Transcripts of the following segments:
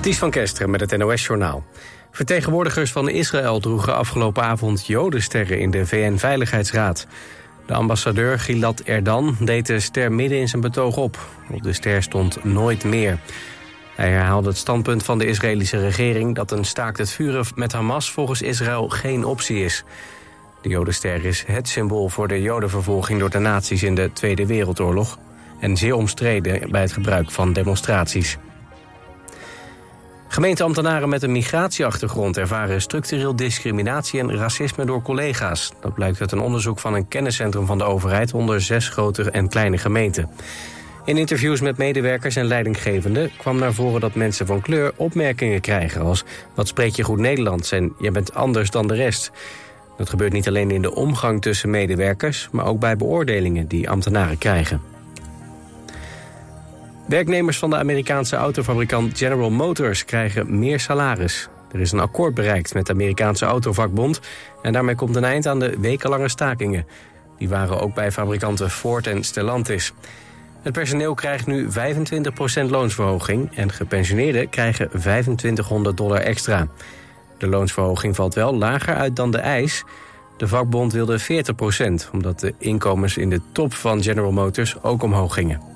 Ties van Kesteren met het NOS-journaal. Vertegenwoordigers van Israël droegen afgelopen avond jodensterren in de VN-veiligheidsraad. De ambassadeur Gilad Erdan deed de ster midden in zijn betoog op. Op de ster stond nooit meer. Hij herhaalde het standpunt van de Israëlische regering... dat een staakt het vuren met Hamas volgens Israël geen optie is. De jodenster is het symbool voor de jodenvervolging door de nazi's in de Tweede Wereldoorlog... en zeer omstreden bij het gebruik van demonstraties. Gemeenteambtenaren met een migratieachtergrond ervaren structureel discriminatie en racisme door collega's. Dat blijkt uit een onderzoek van een kenniscentrum van de overheid onder zes grote en kleine gemeenten. In interviews met medewerkers en leidinggevenden kwam naar voren dat mensen van kleur opmerkingen krijgen als wat spreek je goed Nederlands en je bent anders dan de rest. Dat gebeurt niet alleen in de omgang tussen medewerkers, maar ook bij beoordelingen die ambtenaren krijgen. Werknemers van de Amerikaanse autofabrikant General Motors krijgen meer salaris. Er is een akkoord bereikt met de Amerikaanse autovakbond... en daarmee komt een eind aan de wekenlange stakingen. Die waren ook bij fabrikanten Ford en Stellantis. Het personeel krijgt nu 25% loonsverhoging... en gepensioneerden krijgen 2500 dollar extra. De loonsverhoging valt wel lager uit dan de eis. De vakbond wilde 40%, omdat de inkomens in de top van General Motors ook omhoog gingen.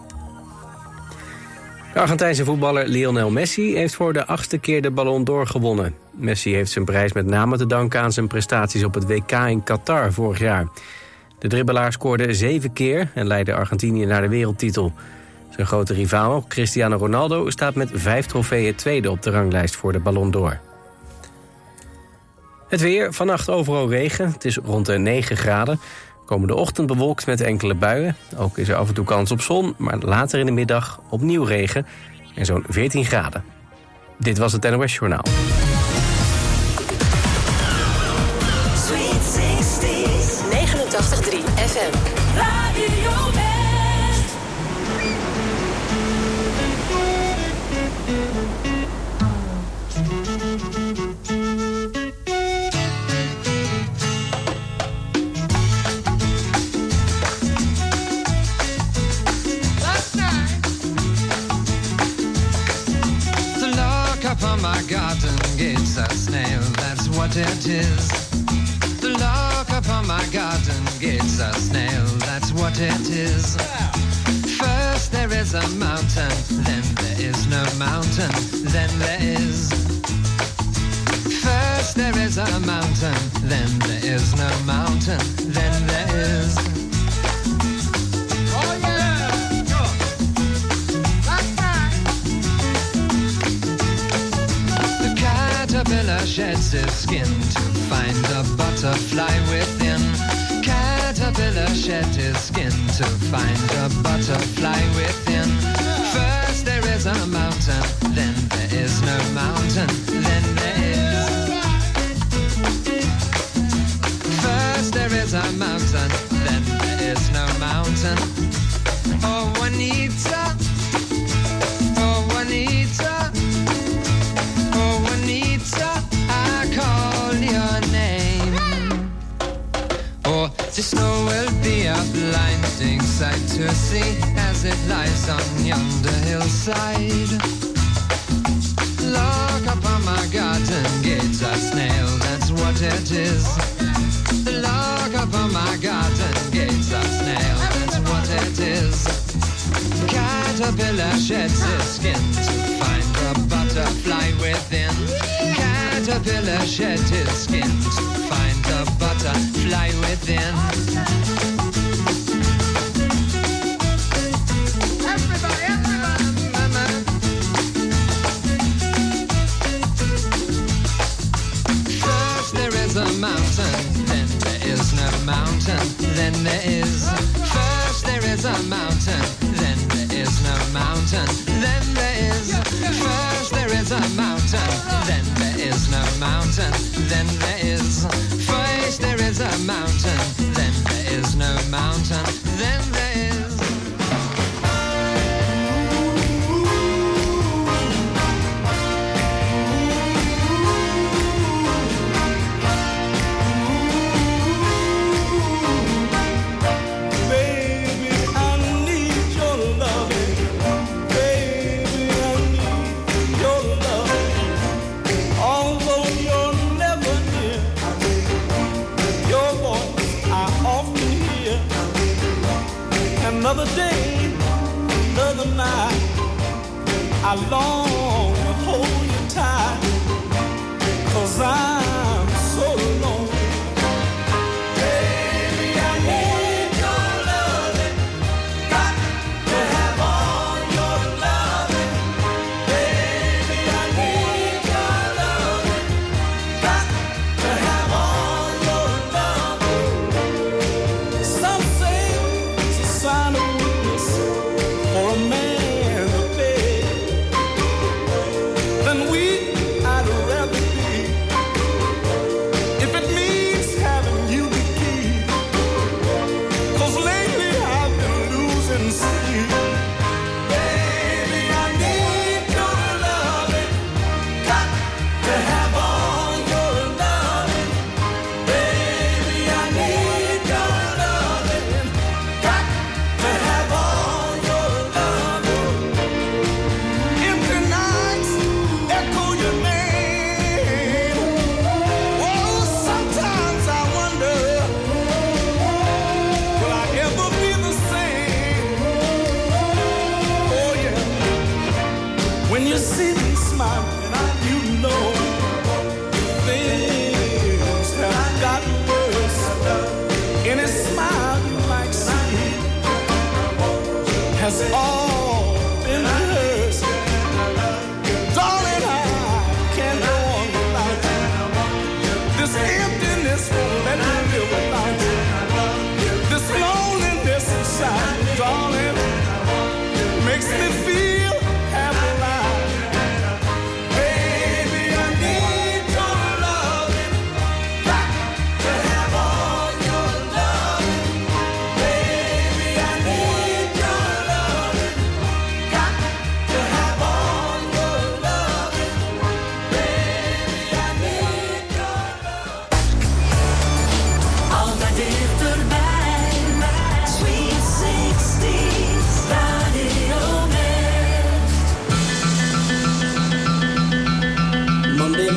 De Argentijnse voetballer Lionel Messi heeft voor de achtste keer de Ballon d'Or gewonnen. Messi heeft zijn prijs met name te danken aan zijn prestaties op het WK in Qatar vorig jaar. De dribbelaar scoorde zeven keer en leidde Argentinië naar de wereldtitel. Zijn grote rivaal, Cristiano Ronaldo, staat met vijf trofeeën tweede op de ranglijst voor de Ballon d'Or. Het weer, vannacht overal regen. Het is rond de 9 graden. Komende ochtend bewolkt met enkele buien. Ook is er af en toe kans op zon, maar later in de middag opnieuw regen en zo'n 14 graden. Dit was het NOS Journaal. Is. Lock upon my garden gate a snail, that's what it is. Caterpillar sheds its skin to find a butterfly within. Caterpillar sheds its skin to find a butterfly within. Mountain, then there is. First there is a mountain, then there is no mountain, then there is. First there is a mountain, then there is no mountain, then there is. First there is a mountain, then there is no mountain, then there is. another day, another night. I long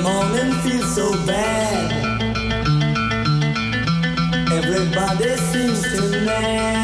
morning feels so bad. Everybody seems to know.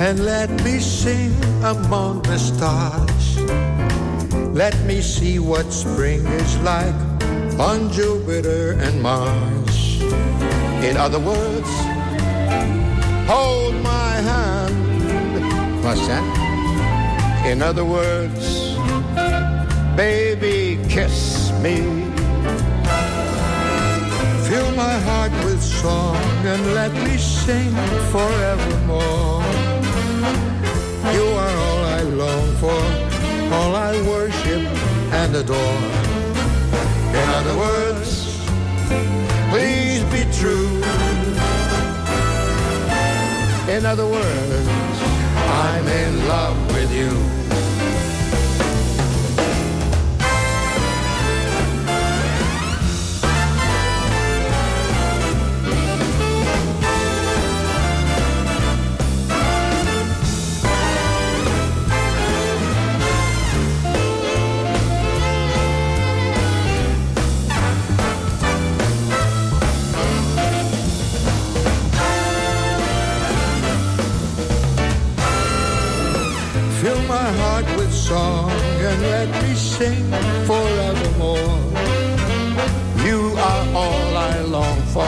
And let me sing among the stars. Let me see what spring is like on Jupiter and Mars. In other words, hold my hand. What's that? In other words, baby, kiss me. Fill my heart with song and let me sing forevermore. You are all I long for, all I worship and adore. In other words, please be true. In other words, I'm in love with you. Let forevermore. You are all I long for,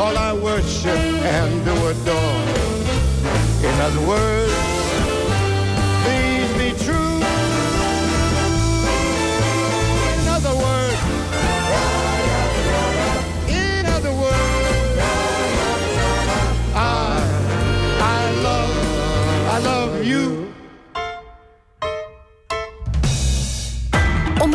all I worship and do adore. In other words,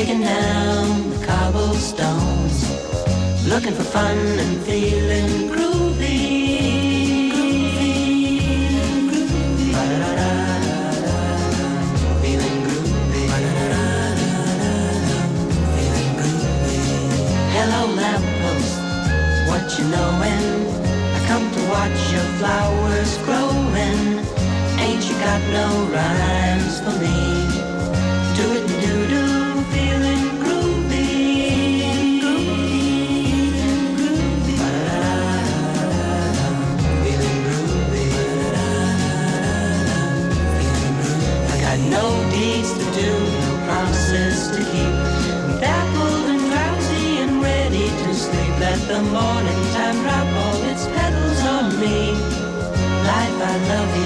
kicking down the cobblestones, looking for fun and feeling groovy. Hello lamppost, what you knowin'? I come to watch your flowers growin'. Ain't you got no rhymes for me? the morning time, wrap all its petals on me. Life, I love you.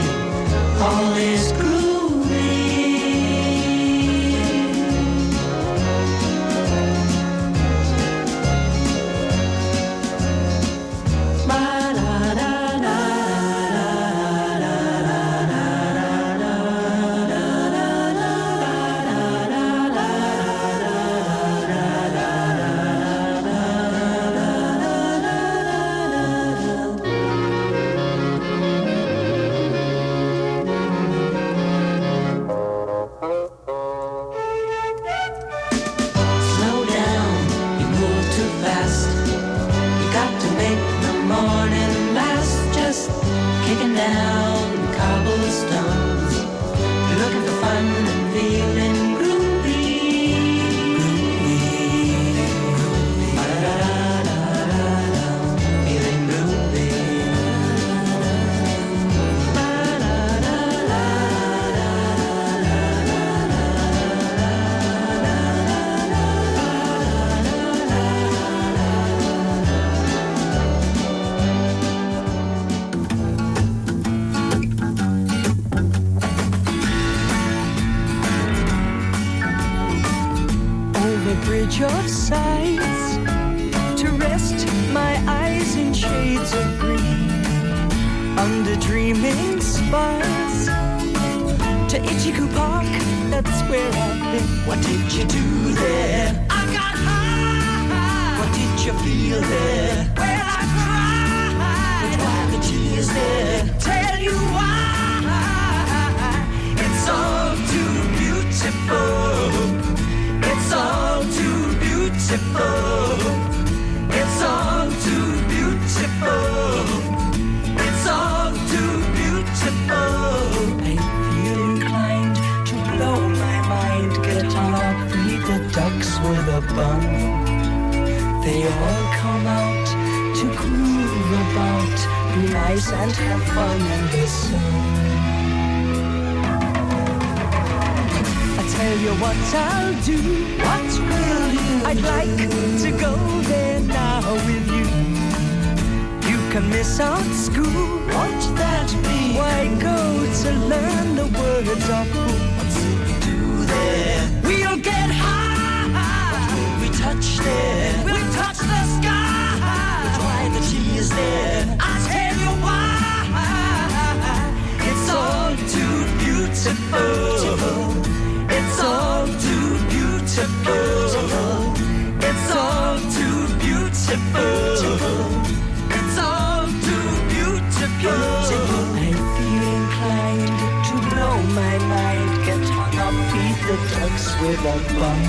Ducks with a bun.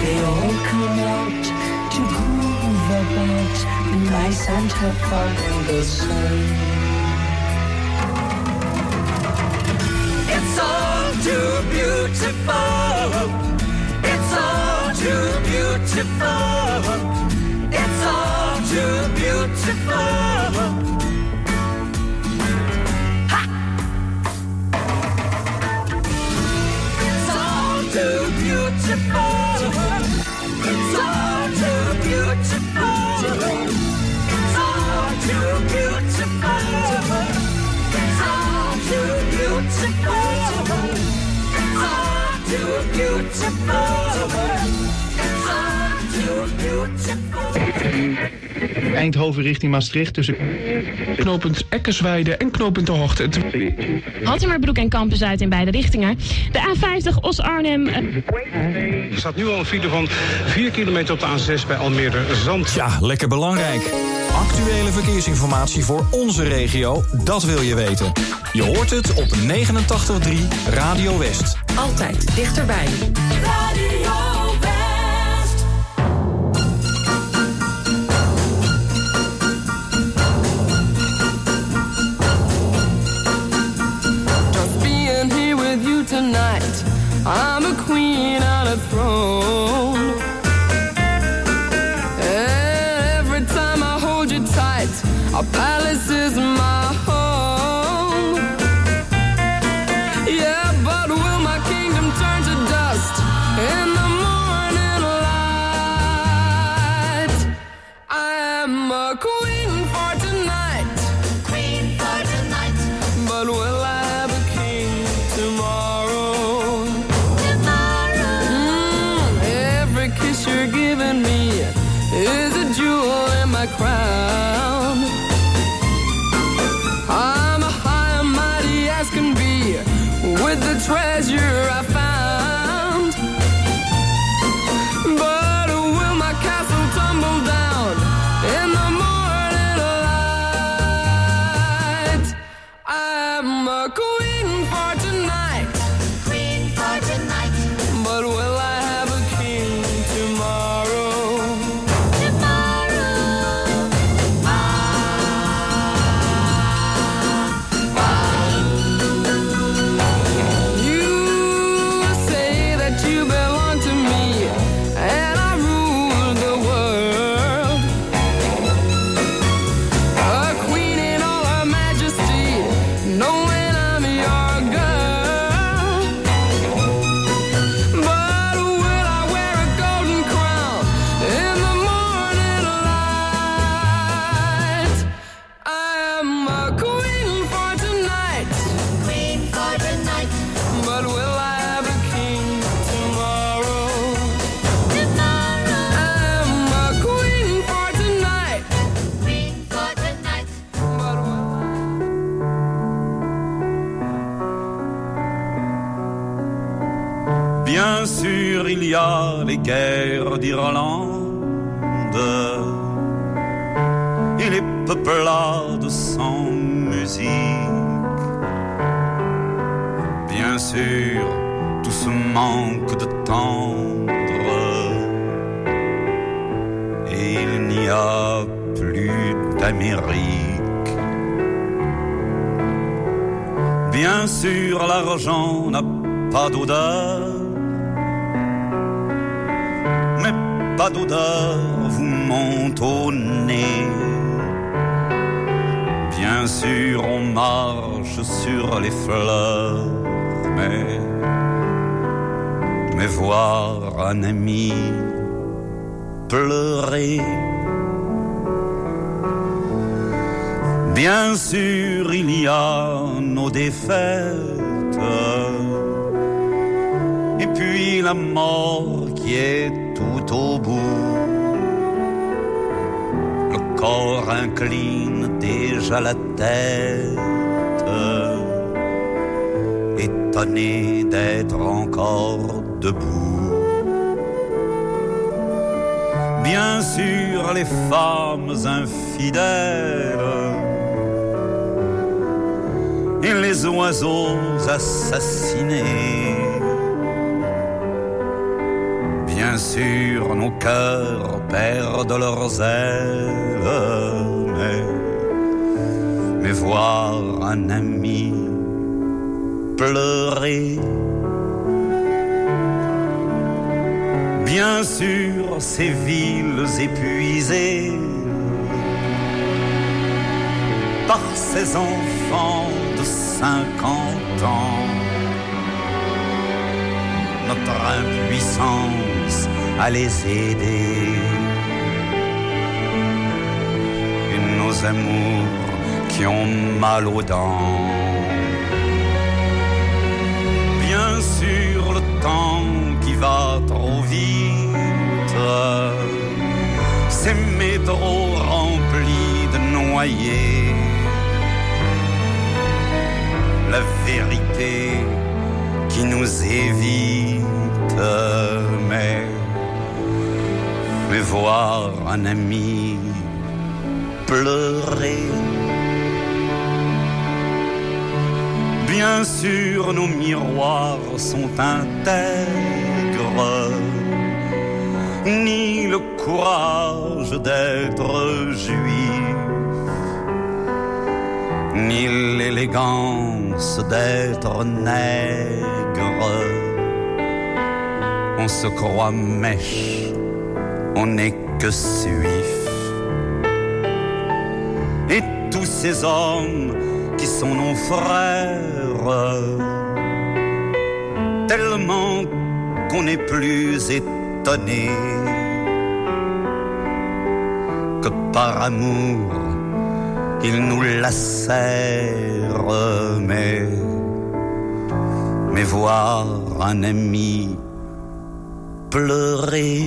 They all come out to groove about, be nice and have fun in the sun. It's all too beautiful. It's all too beautiful. It's all too beautiful. Beautiful. Eindhoven richting Maastricht tussen knooppunt Eckersweide en knooppunt De Hoogte. Hattemerbroek en Kampen Zuid in beide richtingen. De A50 Os-Arnhem. Er staat nu al een file van 4 kilometer op de A6 bij Almere Zand. Ja, lekker belangrijk. Actuele verkeersinformatie voor onze regio, dat wil je weten. Je hoort het op 89.3 Radio West. Altijd dichterbij. Radio I'm a queen on a throne. Every time I hold you tight, our palace is Bien sûr, il y a les guerres d'Irlande et les peuplades sans musique. Bien sûr, tout ce manque de tendre et il n'y a plus d'Amérique. Bien sûr, l'argent n'a pas d'odeur, pas d'odeur vous monte au nez. Bien sûr, on marche sur les fleurs, mais, mais voir un ami pleurer. Bien sûr, il y a nos défaites. Et puis la mort qui est au bout. Le corps incline déjà la tête. Étonné d'être encore debout. Bien sûr, les femmes infidèles et les oiseaux assassinés. Sûr, nos cœurs perdent leurs ailes, mais, mais voir un ami pleurer. Bien sûr, ces villes épuisées par ces enfants de 50 ans. Notre impuissance à les aider. Nos amours qui ont mal aux dents. Bien sûr, le temps qui va trop vite. Ces métros remplis de noyés. La vérité qui nous évite. Mais, mais voir un ami pleurer. Bien sûr, nos miroirs sont intègres, ni le courage d'être juif, ni l'élégance d'être nègre. On se croit mèche, on n'est que suif. Et tous ces hommes qui sont nos frères, tellement qu'on n'est plus étonné que par amour ils nous lacèrent, mais, mais voir un ami pleurer.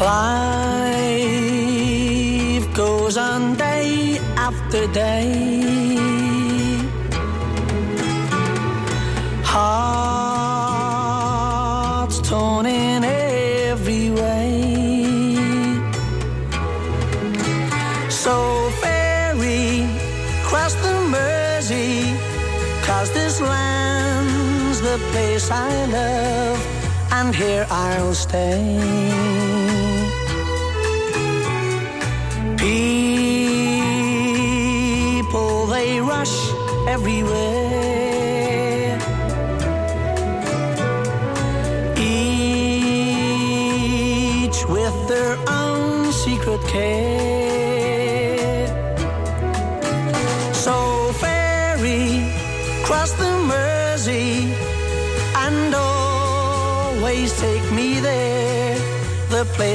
Life goes on day after day. Hearts torn in every way. So ferry cross the Mersey, cause this land's the place I love, and here I'll stay.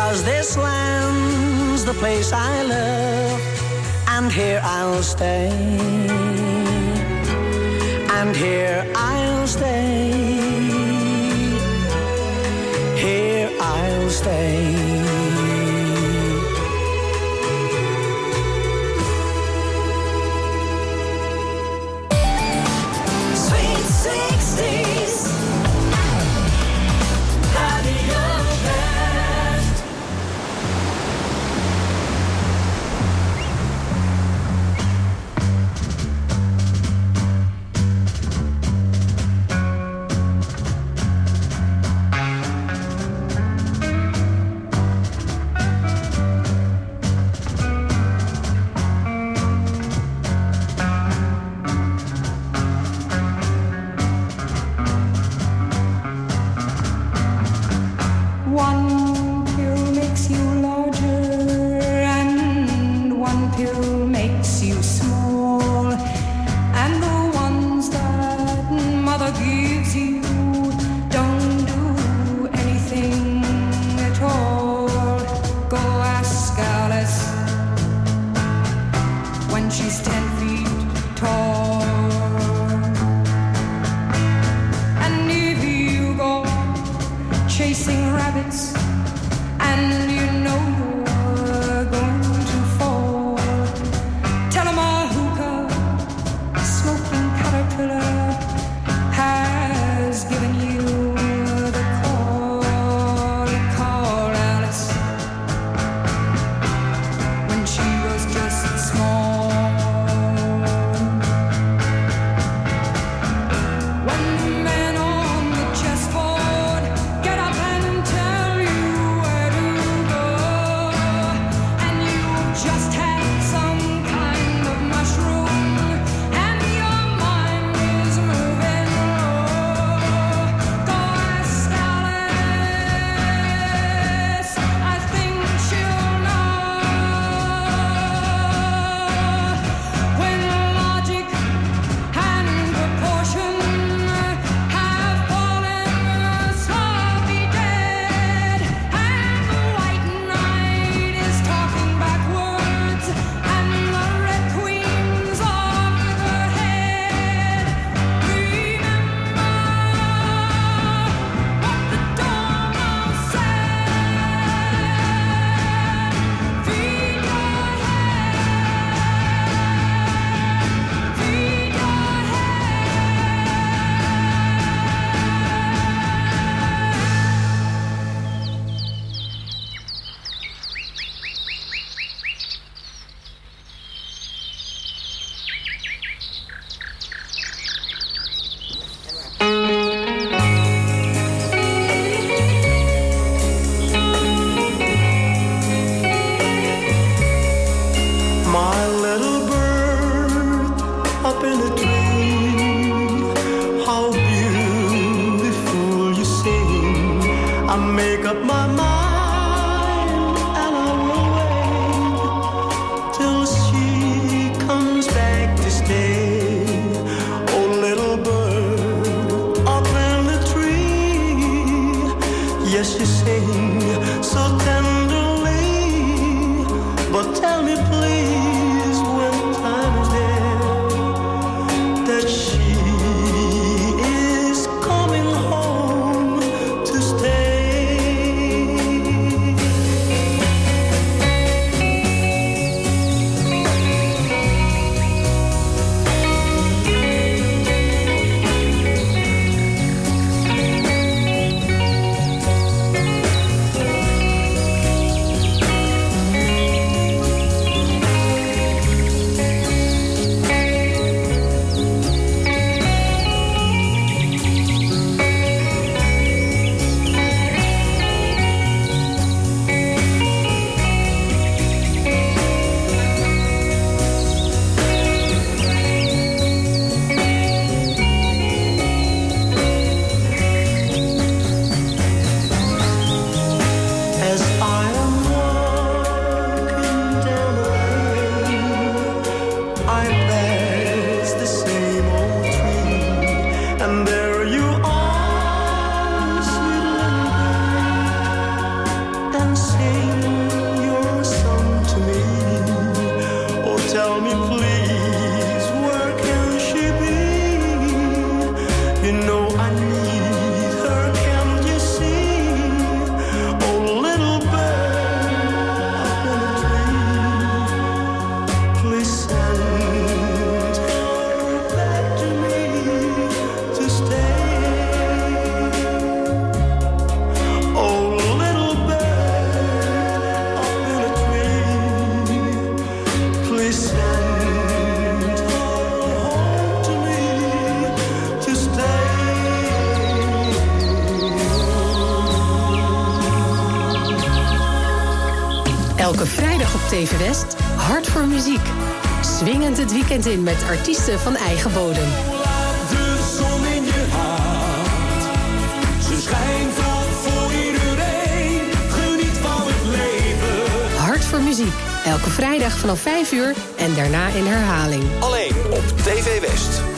cause this land's the place I love, and here I'll stay. And here I'll stay. TV West, hard voor muziek. Swingend het weekend in met artiesten van eigen bodem. de zon in je hart. Ze schijnt voor iedereen. Geniet van het leven. Hart voor muziek. Elke vrijdag vanaf 5 uur en daarna in herhaling. Alleen op TV West.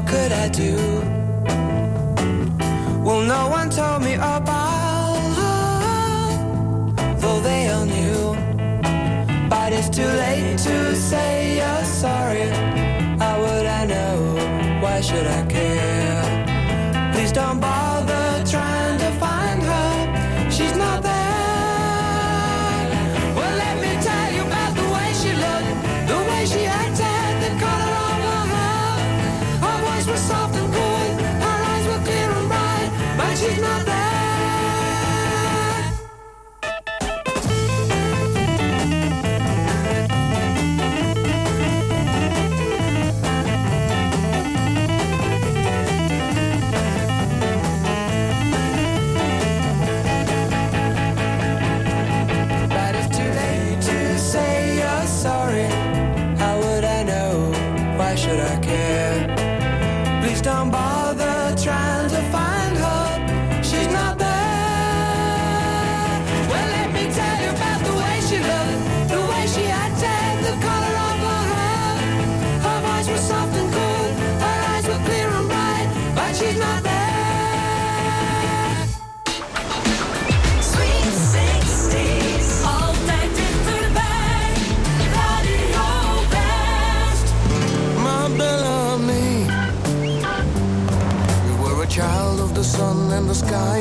What could I do? Well, no one told me about her, though they all knew. But it's too late to say you're sorry. How would I know? Why should I care? Please don't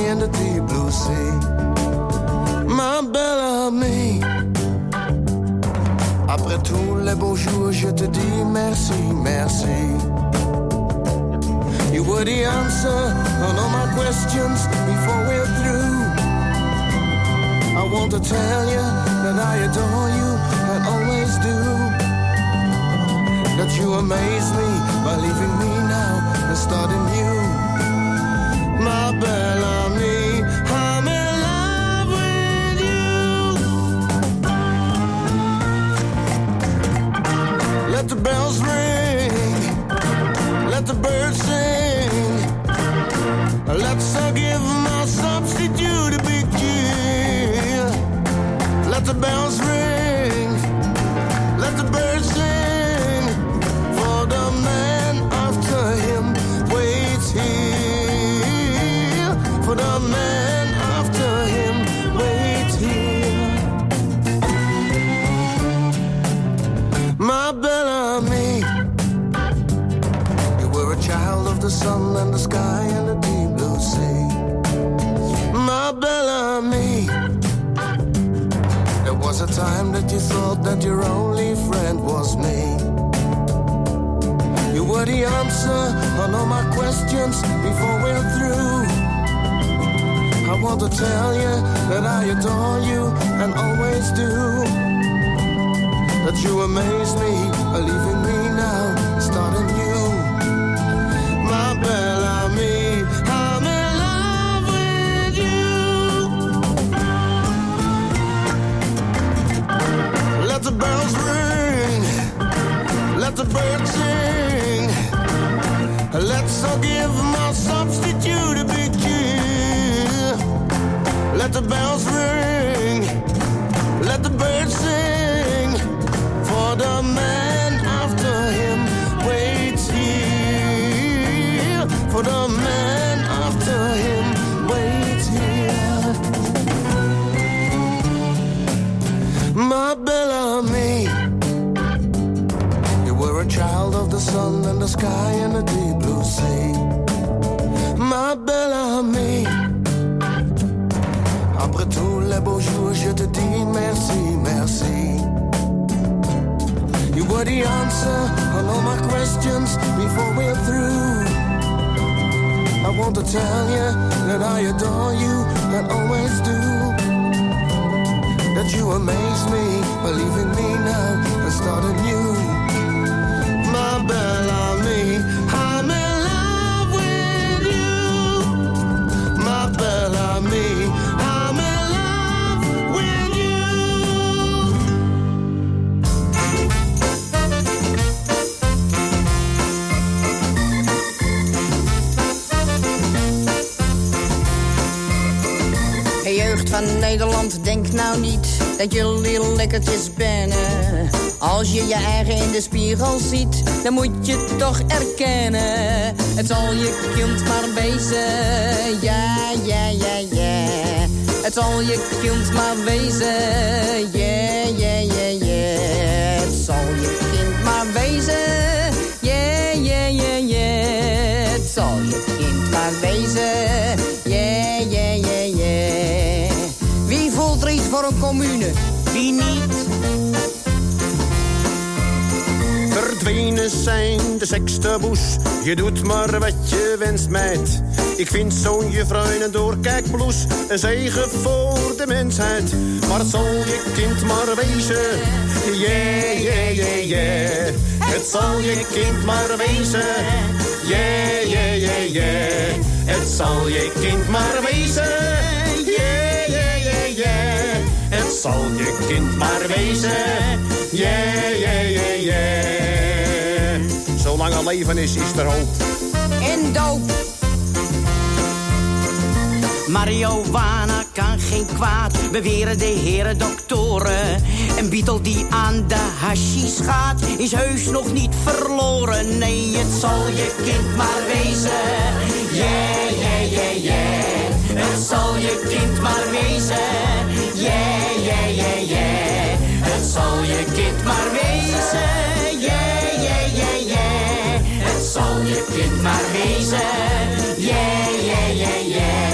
and the deep blue sea. My Belle Amie. Après tous les beaux jours, je te dis merci, merci. You were the answer on all my questions before we're through. I want to tell you that I adore you and always do that you amaze me by leaving me now and starting new. My Belle Amie, bells ring, you thought that your only friend was me. You were the answer on all my questions before we're through. I want to tell you that I adore you and always do. That you amaze me by leaving me now, starting new. The bells ring, let the birds sing. Let's all give my substitute a big cheer. Let the bells ring, let the birds sing. Sky and the deep blue sea. Ma Belle Amie, après tous les beaux jours, je te dis merci, merci. You were the answer on all my questions before we're through. I want to tell you that I adore you and always do. That you amaze me Believe in me now and start anew. My Belle Amie, Nederland, denk nou niet dat jullie lekkertjes bennen. Als je je eigen in de spiegel ziet, dan moet je toch erkennen. Het zal je kind maar wezen, ja, ja, ja, ja. Het zal je kind maar wezen, ja, ja, commune? Wie niet? Verdwenen zijn de sekstaboes. Je doet maar wat je wenst, meid. Ik vind zo'n juffrouw een doorkijkbloes een zegen voor de mensheid. Maar zal je kind maar wezen. Yeah, yeah, yeah, yeah. Het zal je kind maar wezen. Yeah, yeah, yeah, yeah. Het zal je kind maar wezen. Yeah, zal je kind maar wezen. Yeah, yeah, yeah, yeah. Zolang er leven is, is er hoop. En doop. Marihuana kan geen kwaad, beweren de heren doktoren. Een Beatle die aan de hashish gaat, is heus nog niet verloren. Nee, het zal je kind maar wezen. Yeah, yeah, yeah, yeah. Het zal je kind maar wezen. Yeah, yeah, yeah, yeah. Het zal je kind maar wezen. Yeah, yeah, yeah, yeah. Het zal je kind maar wezen. Yeah, yeah, yeah, yeah.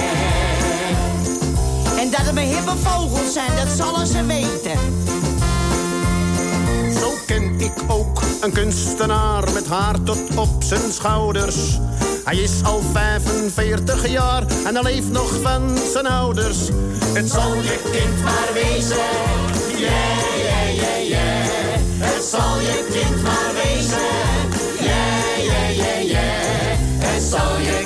En dat het mijn hippe vogels zijn, dat zullen ze weten. Ken ik ook een kunstenaar met haar tot op zijn schouders. Hij is al 45 jaar en hij leeft nog van zijn ouders. Het zal je kind maar wezen. Yeah, yeah, yeah, yeah. Het zal je kind maar wezen. Yeah, yeah, yeah, yeah. Het zal je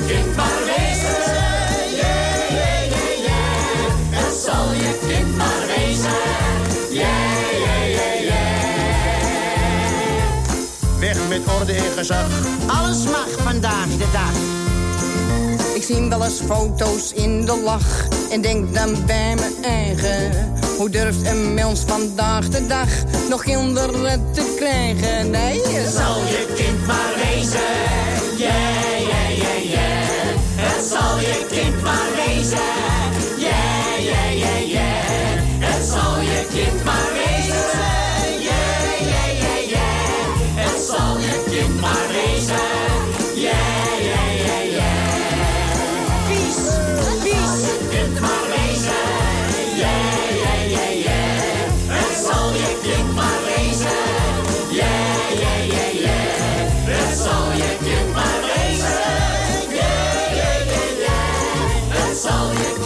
met orde en gezag. Alles mag vandaag de dag. Ik zie wel eens foto's in de lach en denk dan bij mijn eigen. Hoe durft een mens vandaag de dag nog kinderen te krijgen? Nee, zal je kind maar wezen. Yeah, yeah, yeah, yeah. Het zal je kind maar wezen. Yeah, yeah, yeah, yeah. Het zal je kind maar yeah.